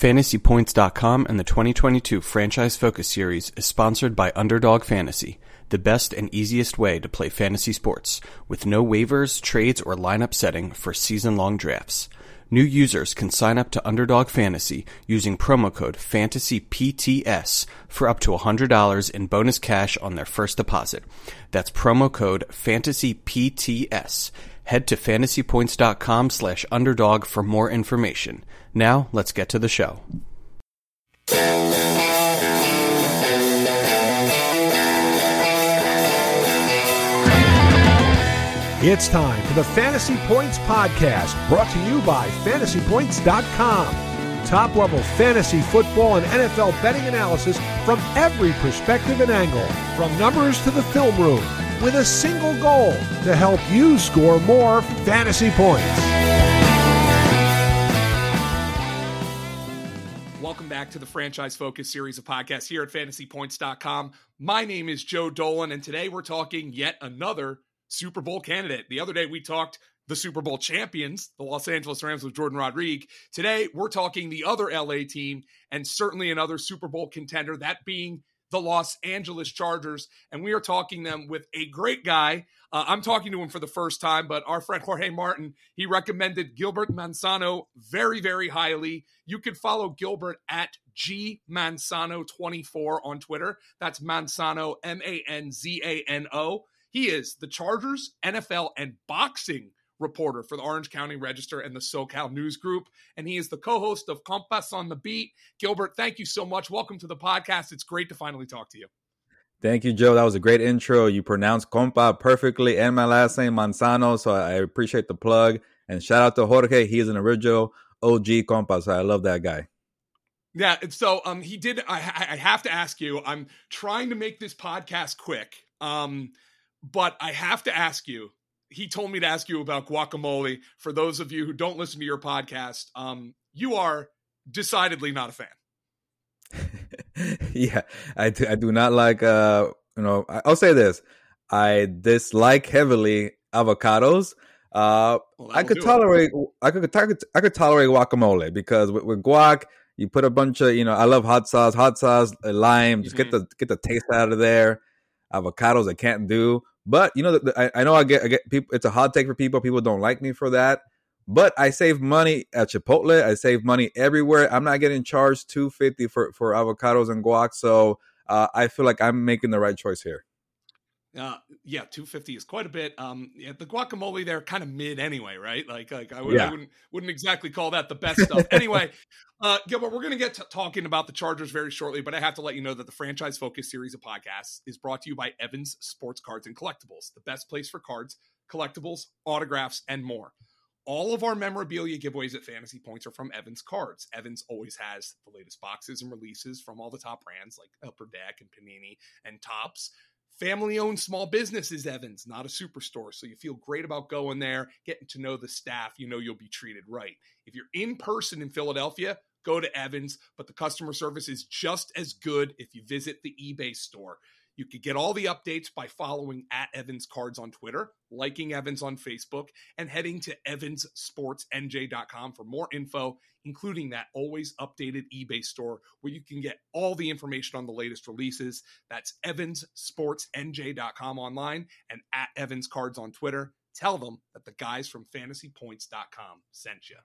FantasyPoints.com and the 2022 Franchise Focus Series is sponsored by Underdog Fantasy, the best and easiest way to play fantasy sports, with no waivers, trades, or lineup setting for season long drafts. New users can sign up to Underdog Fantasy using promo code FANTASYPTS for up to $100 in bonus cash on their first deposit. That's promo code FANTASYPTS. Head to fantasypoints.com slash underdog for more information. Now, let's get to the show. It's time for the Fantasy Points Podcast, brought to you by fantasypoints.com. Top level fantasy football and NFL betting analysis from every perspective and angle, from numbers to the film room, with a single goal to help you score more fantasy points. Welcome back to the Franchise Focus series of podcasts here at fantasypoints.com. My name is Joe Dolan, and today we're talking yet another Super Bowl candidate. The other day we talked the Super Bowl champions, the Los Angeles Rams with Jordan Rodriguez. Today we're talking the other LA team and certainly another Super Bowl contender, that being the Los Angeles Chargers. And we are talking them with a great guy. Uh, I'm talking to him for the first time, but our friend Jorge Martin, he recommended Gilbert Manzano very, very highly. You can follow Gilbert at G Manzano24 on Twitter. That's Manzano, M A N Z A N O. He is the Chargers, NFL, and boxing reporter for the Orange County Register and the SoCal News Group. And he is the co host of Compas on the Beat. Gilbert, thank you so much. Welcome to the podcast. It's great to finally talk to you. Thank you, Joe. That was a great intro. You pronounced compa perfectly and my last name, Manzano. So I appreciate the plug. And shout out to Jorge. He is an original OG compa. So I love that guy. Yeah. So um, he did. I, I have to ask you, I'm trying to make this podcast quick. Um, but I have to ask you. He told me to ask you about guacamole. For those of you who don't listen to your podcast, um, you are decidedly not a fan. yeah, I do, I do not like. Uh, you know, I'll say this: I dislike heavily avocados. Uh, well, I could tolerate. It. I could, I could I could tolerate guacamole because with, with, guac, you put a bunch of you know. I love hot sauce, hot sauce, lime. Just mm-hmm. get the get the taste out of there. Avocados, I can't do. But you know, I, I know I get I get people. It's a hot take for people. People don't like me for that. But I save money at Chipotle. I save money everywhere. I'm not getting charged two fifty for for avocados and guac. So uh, I feel like I'm making the right choice here. Uh, yeah, 250 is quite a bit. Um, yeah, the guacamole there kind of mid anyway, right? Like, like I, would, yeah. I wouldn't wouldn't exactly call that the best stuff. anyway, uh, Gilbert, we're going to get to talking about the Chargers very shortly, but I have to let you know that the franchise focus series of podcasts is brought to you by Evans Sports Cards and Collectibles, the best place for cards, collectibles, autographs, and more. All of our memorabilia giveaways at Fantasy Points are from Evans Cards. Evans always has the latest boxes and releases from all the top brands like Upper Deck and Panini and Topps. Family owned small business is Evans, not a superstore. So you feel great about going there, getting to know the staff. You know you'll be treated right. If you're in person in Philadelphia, go to Evans, but the customer service is just as good if you visit the eBay store. You could get all the updates by following at Evans Cards on Twitter, liking Evans on Facebook, and heading to evanssportsnj.com for more info, including that always updated eBay store where you can get all the information on the latest releases. That's evanssportsnj.com online and at Evans Cards on Twitter. Tell them that the guys from fantasypoints.com sent you.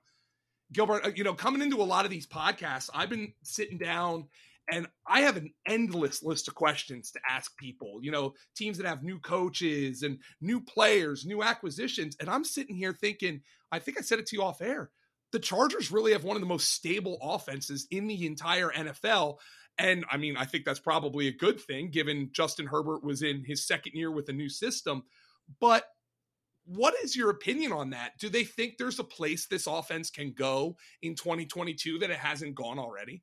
Gilbert, uh, you know, coming into a lot of these podcasts, I've been sitting down and I have an endless list of questions to ask people, you know, teams that have new coaches and new players, new acquisitions. And I'm sitting here thinking, I think I said it to you off air. The Chargers really have one of the most stable offenses in the entire NFL. And I mean, I think that's probably a good thing given Justin Herbert was in his second year with a new system. But what is your opinion on that? Do they think there's a place this offense can go in 2022 that it hasn't gone already?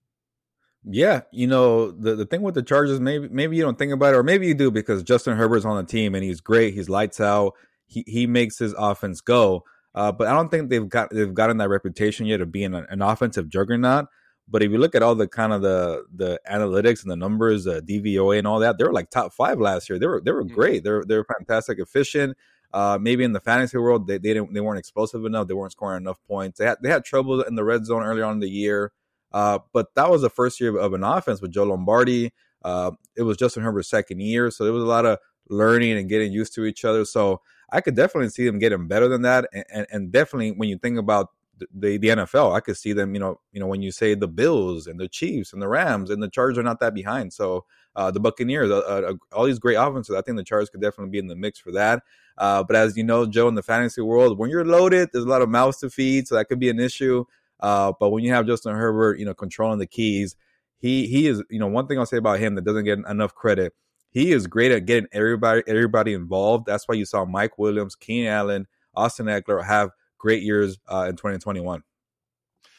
Yeah, you know the the thing with the Chargers, maybe maybe you don't think about it, or maybe you do because Justin Herbert's on the team and he's great. He's lights out. He he makes his offense go. Uh, but I don't think they've got they've gotten that reputation yet of being an, an, offensive juggernaut. But if you look at all the kind of the the analytics and the numbers, uh, DVOA and all that, they were like top five last year. They were they were mm-hmm. great. They're they're fantastic, efficient. Uh, maybe in the fantasy world, they, they didn't they weren't explosive enough. They weren't scoring enough points. They had they had trouble in the red zone early on in the year. Uh, but that was the first year of an offense with Joe Lombardi. Uh, it was Justin Herbert's second year, so there was a lot of learning and getting used to each other. So I could definitely see them getting better than that, and, and, and definitely when you think about the, the NFL, I could see them. You know, you know when you say the Bills and the Chiefs and the Rams and the Chargers are not that behind. So uh, the Buccaneers, uh, uh, all these great offenses, I think the Chargers could definitely be in the mix for that. Uh, but as you know, Joe, in the fantasy world, when you're loaded, there's a lot of mouths to feed, so that could be an issue. Uh, but when you have Justin Herbert, you know, controlling the keys, he he is, you know, one thing I'll say about him that doesn't get enough credit. He is great at getting everybody everybody involved. That's why you saw Mike Williams, Keenan Allen, Austin Ekeler have great years uh, in 2021.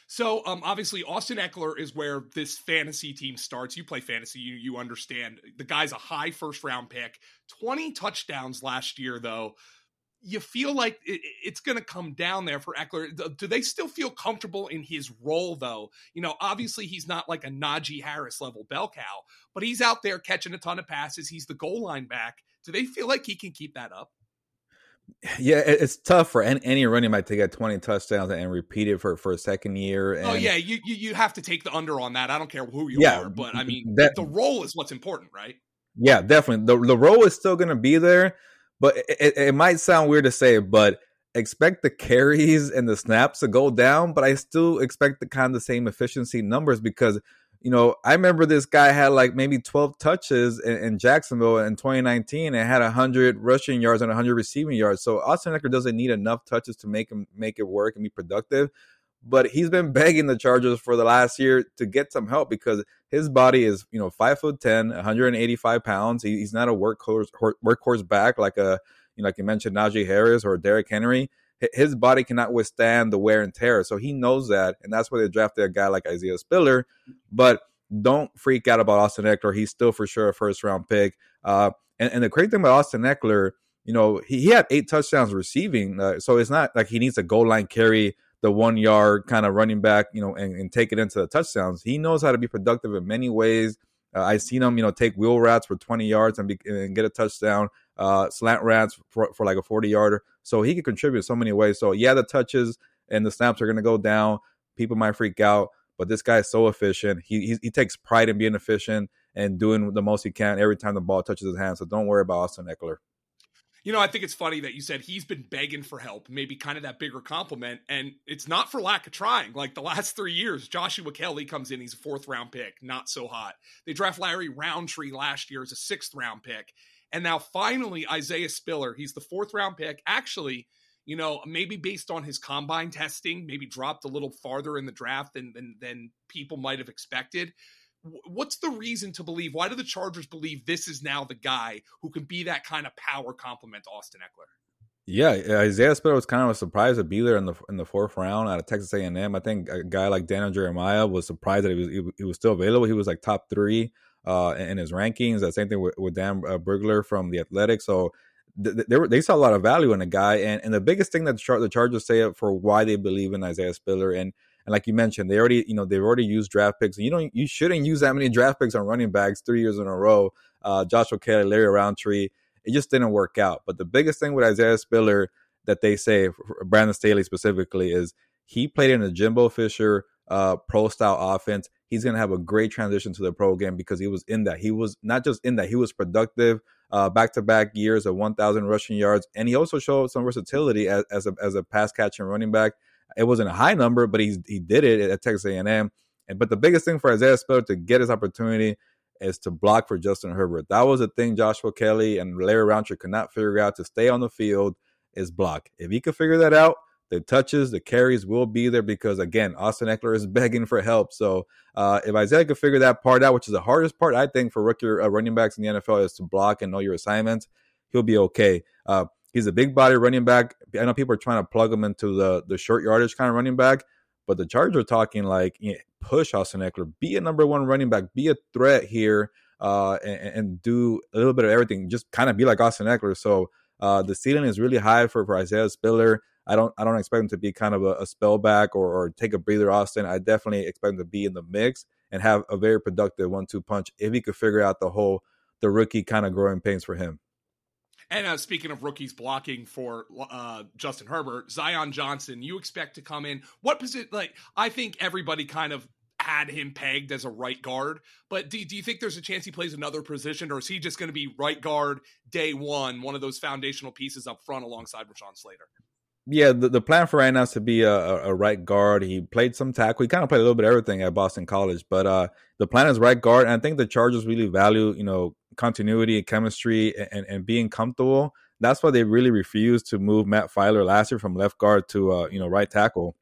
So, um, obviously, Austin Ekeler is where this fantasy team starts. You play fantasy, you you understand. The guy's a high first round pick, twenty touchdowns last year, though. You feel like it, it's going to come down there for Ekeler. Do they still feel comfortable in his role, though? You know, obviously he's not like a Najee Harris level bell cow, but he's out there catching a ton of passes. He's the goal line back. Do they feel like he can keep that up? Yeah, it's tough for any, any running back to get 20 touchdowns and repeat it for, for a second year. Oh, and, oh, yeah, you, you, you have to take the under on that. I don't care who you yeah, are, but I mean, that, the role is what's important, right? Yeah, definitely. The, the role is still going to be there, but it, it might sound weird to say, but expect the carries and the snaps to go down, but I still expect the kind of the same efficiency numbers because – you know, I remember this guy had like maybe 12 touches in, in Jacksonville in 2019 and had 100 rushing yards and 100 receiving yards. So Austin Ekeler doesn't need enough touches to make him make it work and be productive. But he's been begging the Chargers for the last year to get some help because his body is, you know, five foot 10, 185 pounds. He, he's not a workhorse workhorse back like a, you know, like you mentioned, Najee Harris or Derrick Henry his body cannot withstand the wear and tear. So he knows that, and that's why they drafted a guy like Isaiah Spiller. But don't freak out about Austin Ekeler. He's still for sure a first round pick. Uh, and, and the great thing about Austin Ekeler, you know, he, he had eight touchdowns receiving. Uh, so it's not like he needs a goal line carry, the one yard kind of running back, you know, and, and, take it into the touchdowns. He knows how to be productive in many ways. Uh, I've seen him, you know, take wheel routes for 20 yards and, be, and get a touchdown, uh, slant routes for, for like a 40 yarder. So he can contribute so many ways. So yeah, the touches and the snaps are going to go down. People might freak out, but this guy is so efficient. He, he, he takes pride in being efficient and doing the most he can every time the ball touches his hand. So don't worry about Austin Ekeler. You know, I think it's funny that you said he's been begging for help, maybe kind of that bigger compliment. And it's not for lack of trying. Like the last three years, Joshua Kelley comes in, he's a fourth round pick, not so hot. They draft Larry Rountree last year as a sixth round pick. And now finally, Isaiah Spiller, he's the fourth round pick. Actually, you know, maybe based on his combine testing, maybe dropped a little farther in the draft than than, than people might have expected. What's the reason to believe? Why do the Chargers believe this is now the guy who can be that kind of power complement to Austin Ekeler? Yeah, Isaiah Spiller was kind of a surprise to be there in the in the fourth round out of Texas A and M. I think a guy like Daniel Jeremiah was surprised that he was he, he was still available. He was like top three uh, in his rankings. The same thing with, with Dan uh, Brugler from the Athletic. So th- they, were, they saw a lot of value in the guy. And, and the biggest thing that the, Char- the Chargers say for why they believe in Isaiah Spiller and and like you mentioned, they already, you know, they've already used draft picks. You don't, you shouldn't use that many draft picks on running backs three years in a row. Uh, Joshua Kelley, Larry Rountree, it just didn't work out. But the biggest thing with Isaiah Spiller that they say, Brandon Staley specifically, is he played in a Jimbo Fisher uh, pro style offense he's going to have a great transition to the pro game because he was in that. He was not just in that, he was productive back to back years of 1,000 rushing yards. And he also showed some versatility as, as, a, as a pass catching running back. It wasn't a high number, but he, he did it at Texas A&M. And, but the biggest thing for Isaiah Spiller to get his opportunity is to block for Justin Herbert. That was the thing Joshua Kelley and Larry Rountree could not figure out to stay on the field is block. If he could figure that out, the touches, the carries will be there because again, Austin Ekeler is begging for help. So uh, if Isaiah could figure that part out, which is the hardest part, I think for rookie uh, running backs in the NFL is to block and know your assignments, he'll be okay. Uh, he's a big body running back. I know people are trying to plug him into the the short yardage kind of running back, but the Chargers are talking like you know, push Austin Ekeler, be a number one running back, be a threat here, uh, and, and, do a little bit of everything. Just kind of be like Austin Ekeler. So uh, the ceiling is really high for, for Isaiah Spiller. I don't I don't expect him to be kind of a, a spell back or, or take a breather, Austin. I definitely expect him to be in the mix and have a very productive one-two punch if he could figure out the whole the rookie kind of growing pains for him. And uh, speaking of rookies blocking for uh, Justin Herbert, Zion Johnson, you expect to come in what position? Like I think everybody kind of had him pegged as a right guard. But do, do you think there's a chance he plays another position, or is he just going to be right guard day one, one of those foundational pieces up front alongside Rashawn Slater? Yeah, the, the plan for right now is to be a, a, right guard. He played some tackle. He kind of played a little bit of everything at Boston College, but uh, the plan is right guard. And I think the Chargers really value, you know, continuity and chemistry and, and being comfortable. That's why they really refused to move Matt Feiler last year from left guard to uh, you know right tackle.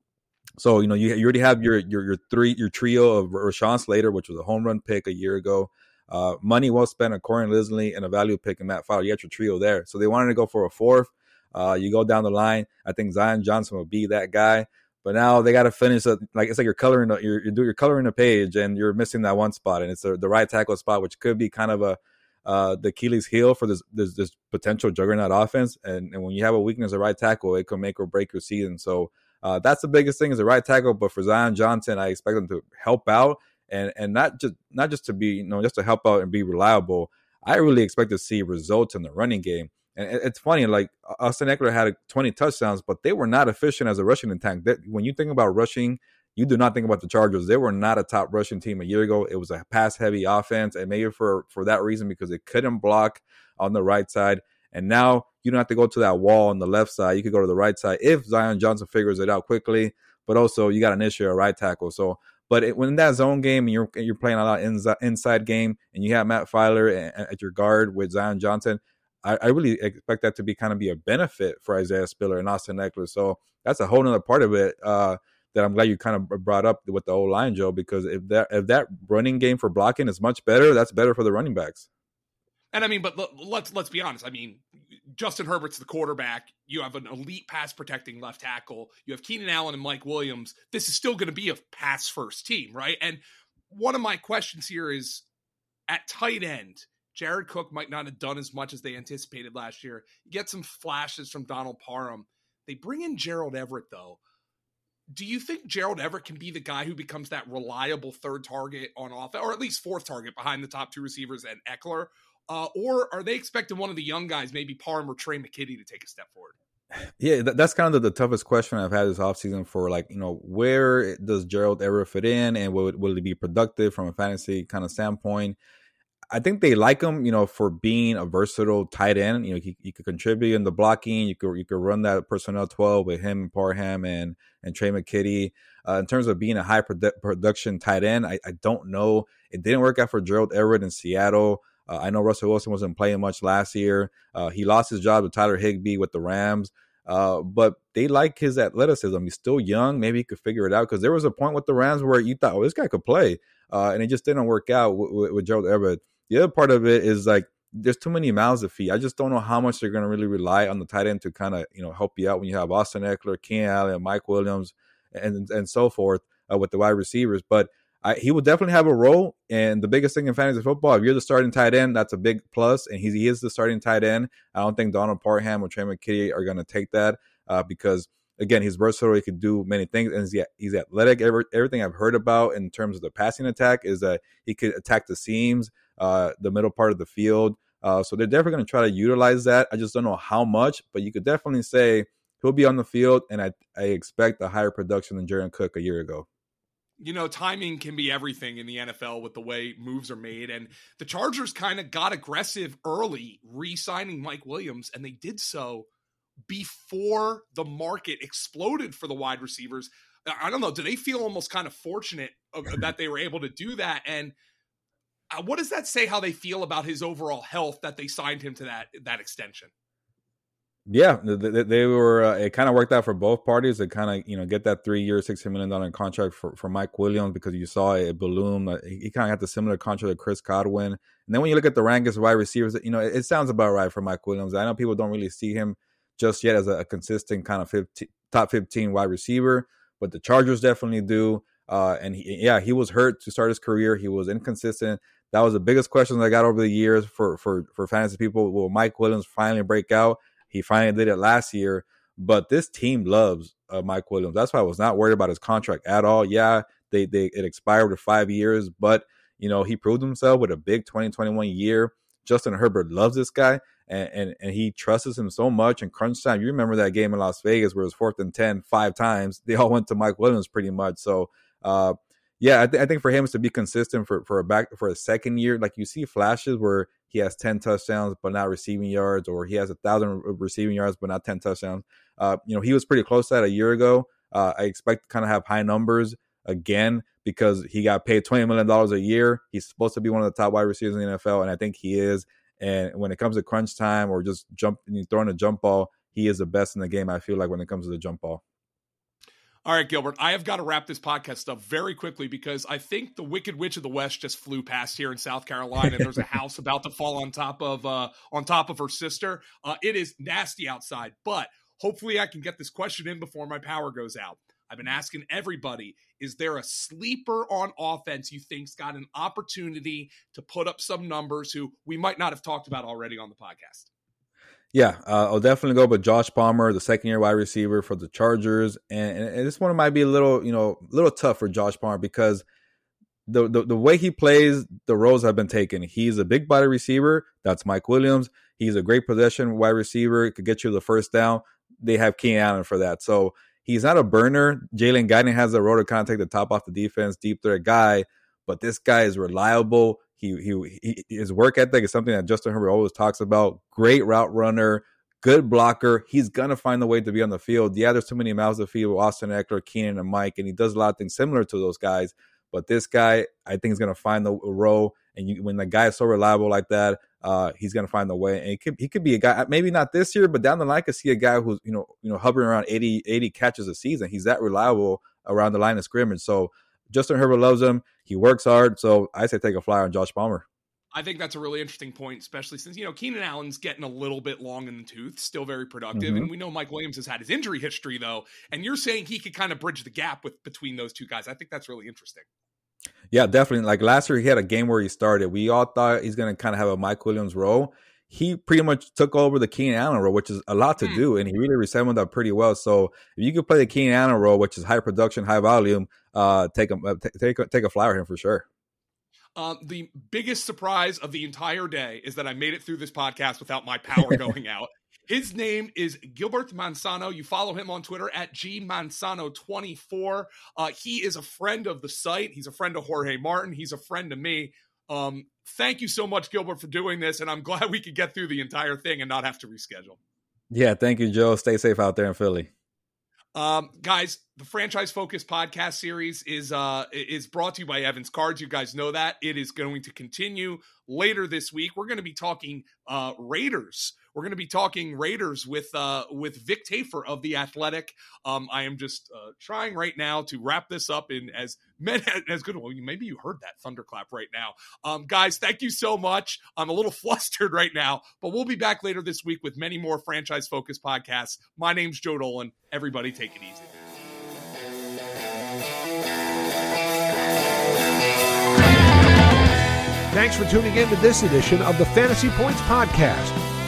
So you know you, you already have your your your three your trio of Rashawn Slater, which was a home run pick a year ago. Uh, money well spent on Corey Linsley and a value pick in Matt Feiler. You got your trio there. So they wanted to go for a fourth. Uh, you go down the line. I think Zion Johnson will be that guy. But now they got to finish it. Like it's like you're coloring, you're you're, you're coloring a page, and you're missing that one spot, and it's the, the right tackle spot, which could be kind of a uh, the Achilles heel for this, this, this potential juggernaut offense. And, and when you have a weakness at right tackle, it can make or break your season. So uh, that's the biggest thing is the right tackle. But for Zion Johnson, I expect him to help out and and not just not just to be you know just to help out and be reliable. I really expect to see results in the running game. And it's funny, like Austin Ekeler had 20 touchdowns, but they were not efficient as a rushing attack. When you think about rushing you do not think about the Chargers. They were not a top rushing team a year ago. It was a pass heavy offense, and maybe for for that reason because it couldn't block on the right side. And now you don't have to go to that wall on the left side. You could go to the right side if Zion Johnson figures it out quickly. But also you got an issue at right tackle. So, but it, when that zone game and you're you're playing a lot inside, game, and you have Matt Feiler eh, eh, at your guard with Zion Johnson, I, I, really expect that to be kind of be a benefit for Isaiah Spiller and Austin Ekeler. So that's a whole other part of it. Uh, that I'm glad you kind of brought up with the old line, Joe, because if that if that running game for blocking is much better, that's better for the running backs. And I mean, but let's let's be honest. I mean, Justin Herbert's the quarterback. You have an elite pass protecting left tackle. You have Keenan Allen and Mike Williams. This is still going to be a pass first team, right? And one of my questions here is at tight end, Jared Cook might not have done as much as they anticipated last year. You get some flashes from Donald Parham. They bring in Gerald Everett though do you think Gerald Everett can be the guy who becomes that reliable third target on offense, or at least fourth target behind the top two receivers and Ekeler? Uh, or are they expecting one of the young guys, maybe Parham or Tre' McKitty, to take a step forward? Yeah, that's kind of the, toughest question I've had this offseason for like, you know, where does Gerald Everett fit in and will, will he be productive from a fantasy kind of standpoint? I think they like him, you know, for being a versatile tight end. You know, he, he could contribute in the blocking. You could you could run that personnel twelve with him and Parham and and Tre' McKitty. Uh, in terms of being a high produ- production tight end, I, I don't know. It didn't work out for Gerald Everett in Seattle. Uh, I know Russell Wilson wasn't playing much last year. Uh, he lost his job to Tyler Higbee with the Rams. Uh, but they like his athleticism. He's still young. Maybe he could figure it out because there was a point with the Rams where you thought, oh, this guy could play. Uh, and it just didn't work out with, with, with Gerald Everett. The other part of it is like there's too many mouths to feed. I just don't know how much they're going to really rely on the tight end to kind of you know help you out when you have Austin Ekeler, Keenan Allen, Mike Williams, and and so forth uh, with the wide receivers. But I, he will definitely have a role. And the biggest thing in fantasy football, if you're the starting tight end, that's a big plus. And he, he is the starting tight end. I don't think Donald Parham or Tre' McKitty are going to take that uh, because again, he's versatile. He can do many things, and he's, athletic. Every, everything I've heard about in terms of the passing attack is that he could attack the seams, uh, the middle part of the field. Uh, so they're definitely going to try to utilize that. I just don't know how much, but you could definitely say he'll be on the field, and I, I expect a higher production than Jared Cook a year ago. You know, timing can be everything in the NFL with the way moves are made. And the Chargers kind of got aggressive early, re signing Mike Williams, and they did so before the market exploded for the wide receivers. I don't know. Do they feel almost kind of fortunate that they were able to do that? And uh, what does that say how they feel about his overall health that they signed him to that that extension? Yeah, they, they were. Uh, it kind of worked out for both parties. They kind of, you know, get that three year, sixty million dollar contract for, for Mike Williams because you saw it balloon. Uh, he, kind of had the similar contract to Chris Godwin. And then when you look at the rankings of wide receivers, you know, it, it, sounds about right for Mike Williams. I know people don't really see him just yet as a, a consistent kind of 15, top 15 wide receiver, but the Chargers definitely do. Uh, and he, yeah, he was hurt to start his career. He was inconsistent. That was the biggest question I got over the years for for for fantasy people. Will Mike Williams finally break out? He finally did it last year. But this team loves uh, Mike Williams. That's why I was not worried about his contract at all. Yeah, they they it expired with five years, but you know he proved himself with a big 2021 year. Justin Herbert loves this guy, and, and, and he trusts him so much. And crunch time, you remember that game in Las Vegas where it was fourth and 10 five times. They all went to Mike Williams pretty much. So, uh, yeah, I, th- I think for him to be consistent for for a back for a second year. Like you see flashes where he has ten touchdowns but not receiving yards, or he has a thousand receiving yards but not ten touchdowns. Uh, you know, he was pretty close to that a year ago. Uh, I expect to kind of have high numbers again because he got paid twenty million dollars a year. He's supposed to be one of the top wide receivers in the NFL, and I think he is. And when it comes to crunch time or just jump throwing a jump ball, he is the best in the game. I feel like when it comes to the jump ball. All right, Gilbert, I have got to wrap this podcast up very quickly because I think the Wicked Witch of the West just flew past here in South Carolina. There's a house about to fall on top of uh, on top of her sister. Uh, it is nasty outside, but hopefully I can get this question in before my power goes out. I've been asking everybody: Is there a sleeper on offense you think's got an opportunity to put up some numbers who we might not have talked about already on the podcast? Yeah, uh, I'll definitely go with Josh Palmer, the second year wide receiver for the Chargers, and, and, this one might be a little, you know, a little tough for Josh Palmer because the, the the way he plays, the roles have been taken. He's a big body receiver. That's Mike Williams. He's a great possession wide receiver. Could get you the first down. They have Keenan Allen for that. So he's not a burner. Jalen Guyton has the to of take the top off the defense, deep threat guy, but this guy is reliable. He, he, he his work ethic is something that Justin Herbert always talks about. Great route runner, good blocker. He's gonna find a way to be on the field. Yeah, there's too many mouths to feed with Austin Ekeler, Keenan, and Mike, and he does a lot of things similar to those guys. But this guy, I think, is gonna find the role. And you, when the guy is so reliable like that, uh, he's gonna find the way. And he could he could be a guy, maybe not this year, but down the line, I could see a guy who's you know you know hovering around 80, 80 catches a season. He's that reliable around the line of scrimmage. So Justin Herbert loves him. He works hard. So I say take a flyer on Josh Palmer. I think that's a really interesting point, especially since, you know, Keenan Allen's getting a little bit long in the tooth, still very productive. Mm-hmm. And we know Mike Williams has had his injury history, though. And you're saying he could kind of bridge the gap with between those two guys. I think that's really interesting. Yeah, definitely. Like last year, he had a game where he started. We all thought he's going to kind of have a Mike Williams role. He pretty much took over the Keenan Allen role, which is a lot to mm. do, and he really resembled that pretty well. So if you could play the Keenan Allen role, which is high production, high volume, uh, take a uh, take a, take a flyer him for sure. Um, the biggest surprise of the entire day is that I made it through this podcast without my power going out. His name is Gilbert Manzano. You follow him on Twitter at gmanzano24. Uh, he is a friend of the site. He's a friend of Jorge Martin. He's a friend of me. Um, thank you so much, Gilbert, for doing this. And I'm glad we could get through the entire thing and not have to reschedule. Yeah, thank you, Joe. Stay safe out there in Philly. Um, guys, the franchise focus podcast series is uh is brought to you by Evans Cards. You guys know that it is going to continue later this week. We're going to be talking uh Raiders we're going to be talking Raiders with uh, with Vic Tafur of the Athletic. Um, I am just uh, trying right now to wrap this up in as many as good. Well, maybe you heard that thunderclap right now, um, guys. Thank you so much. I'm a little flustered right now, but we'll be back later this week with many more franchise focused podcasts. My name's Joe Dolan. Everybody, take it easy. Thanks for tuning in to this edition of the Fantasy Points Podcast.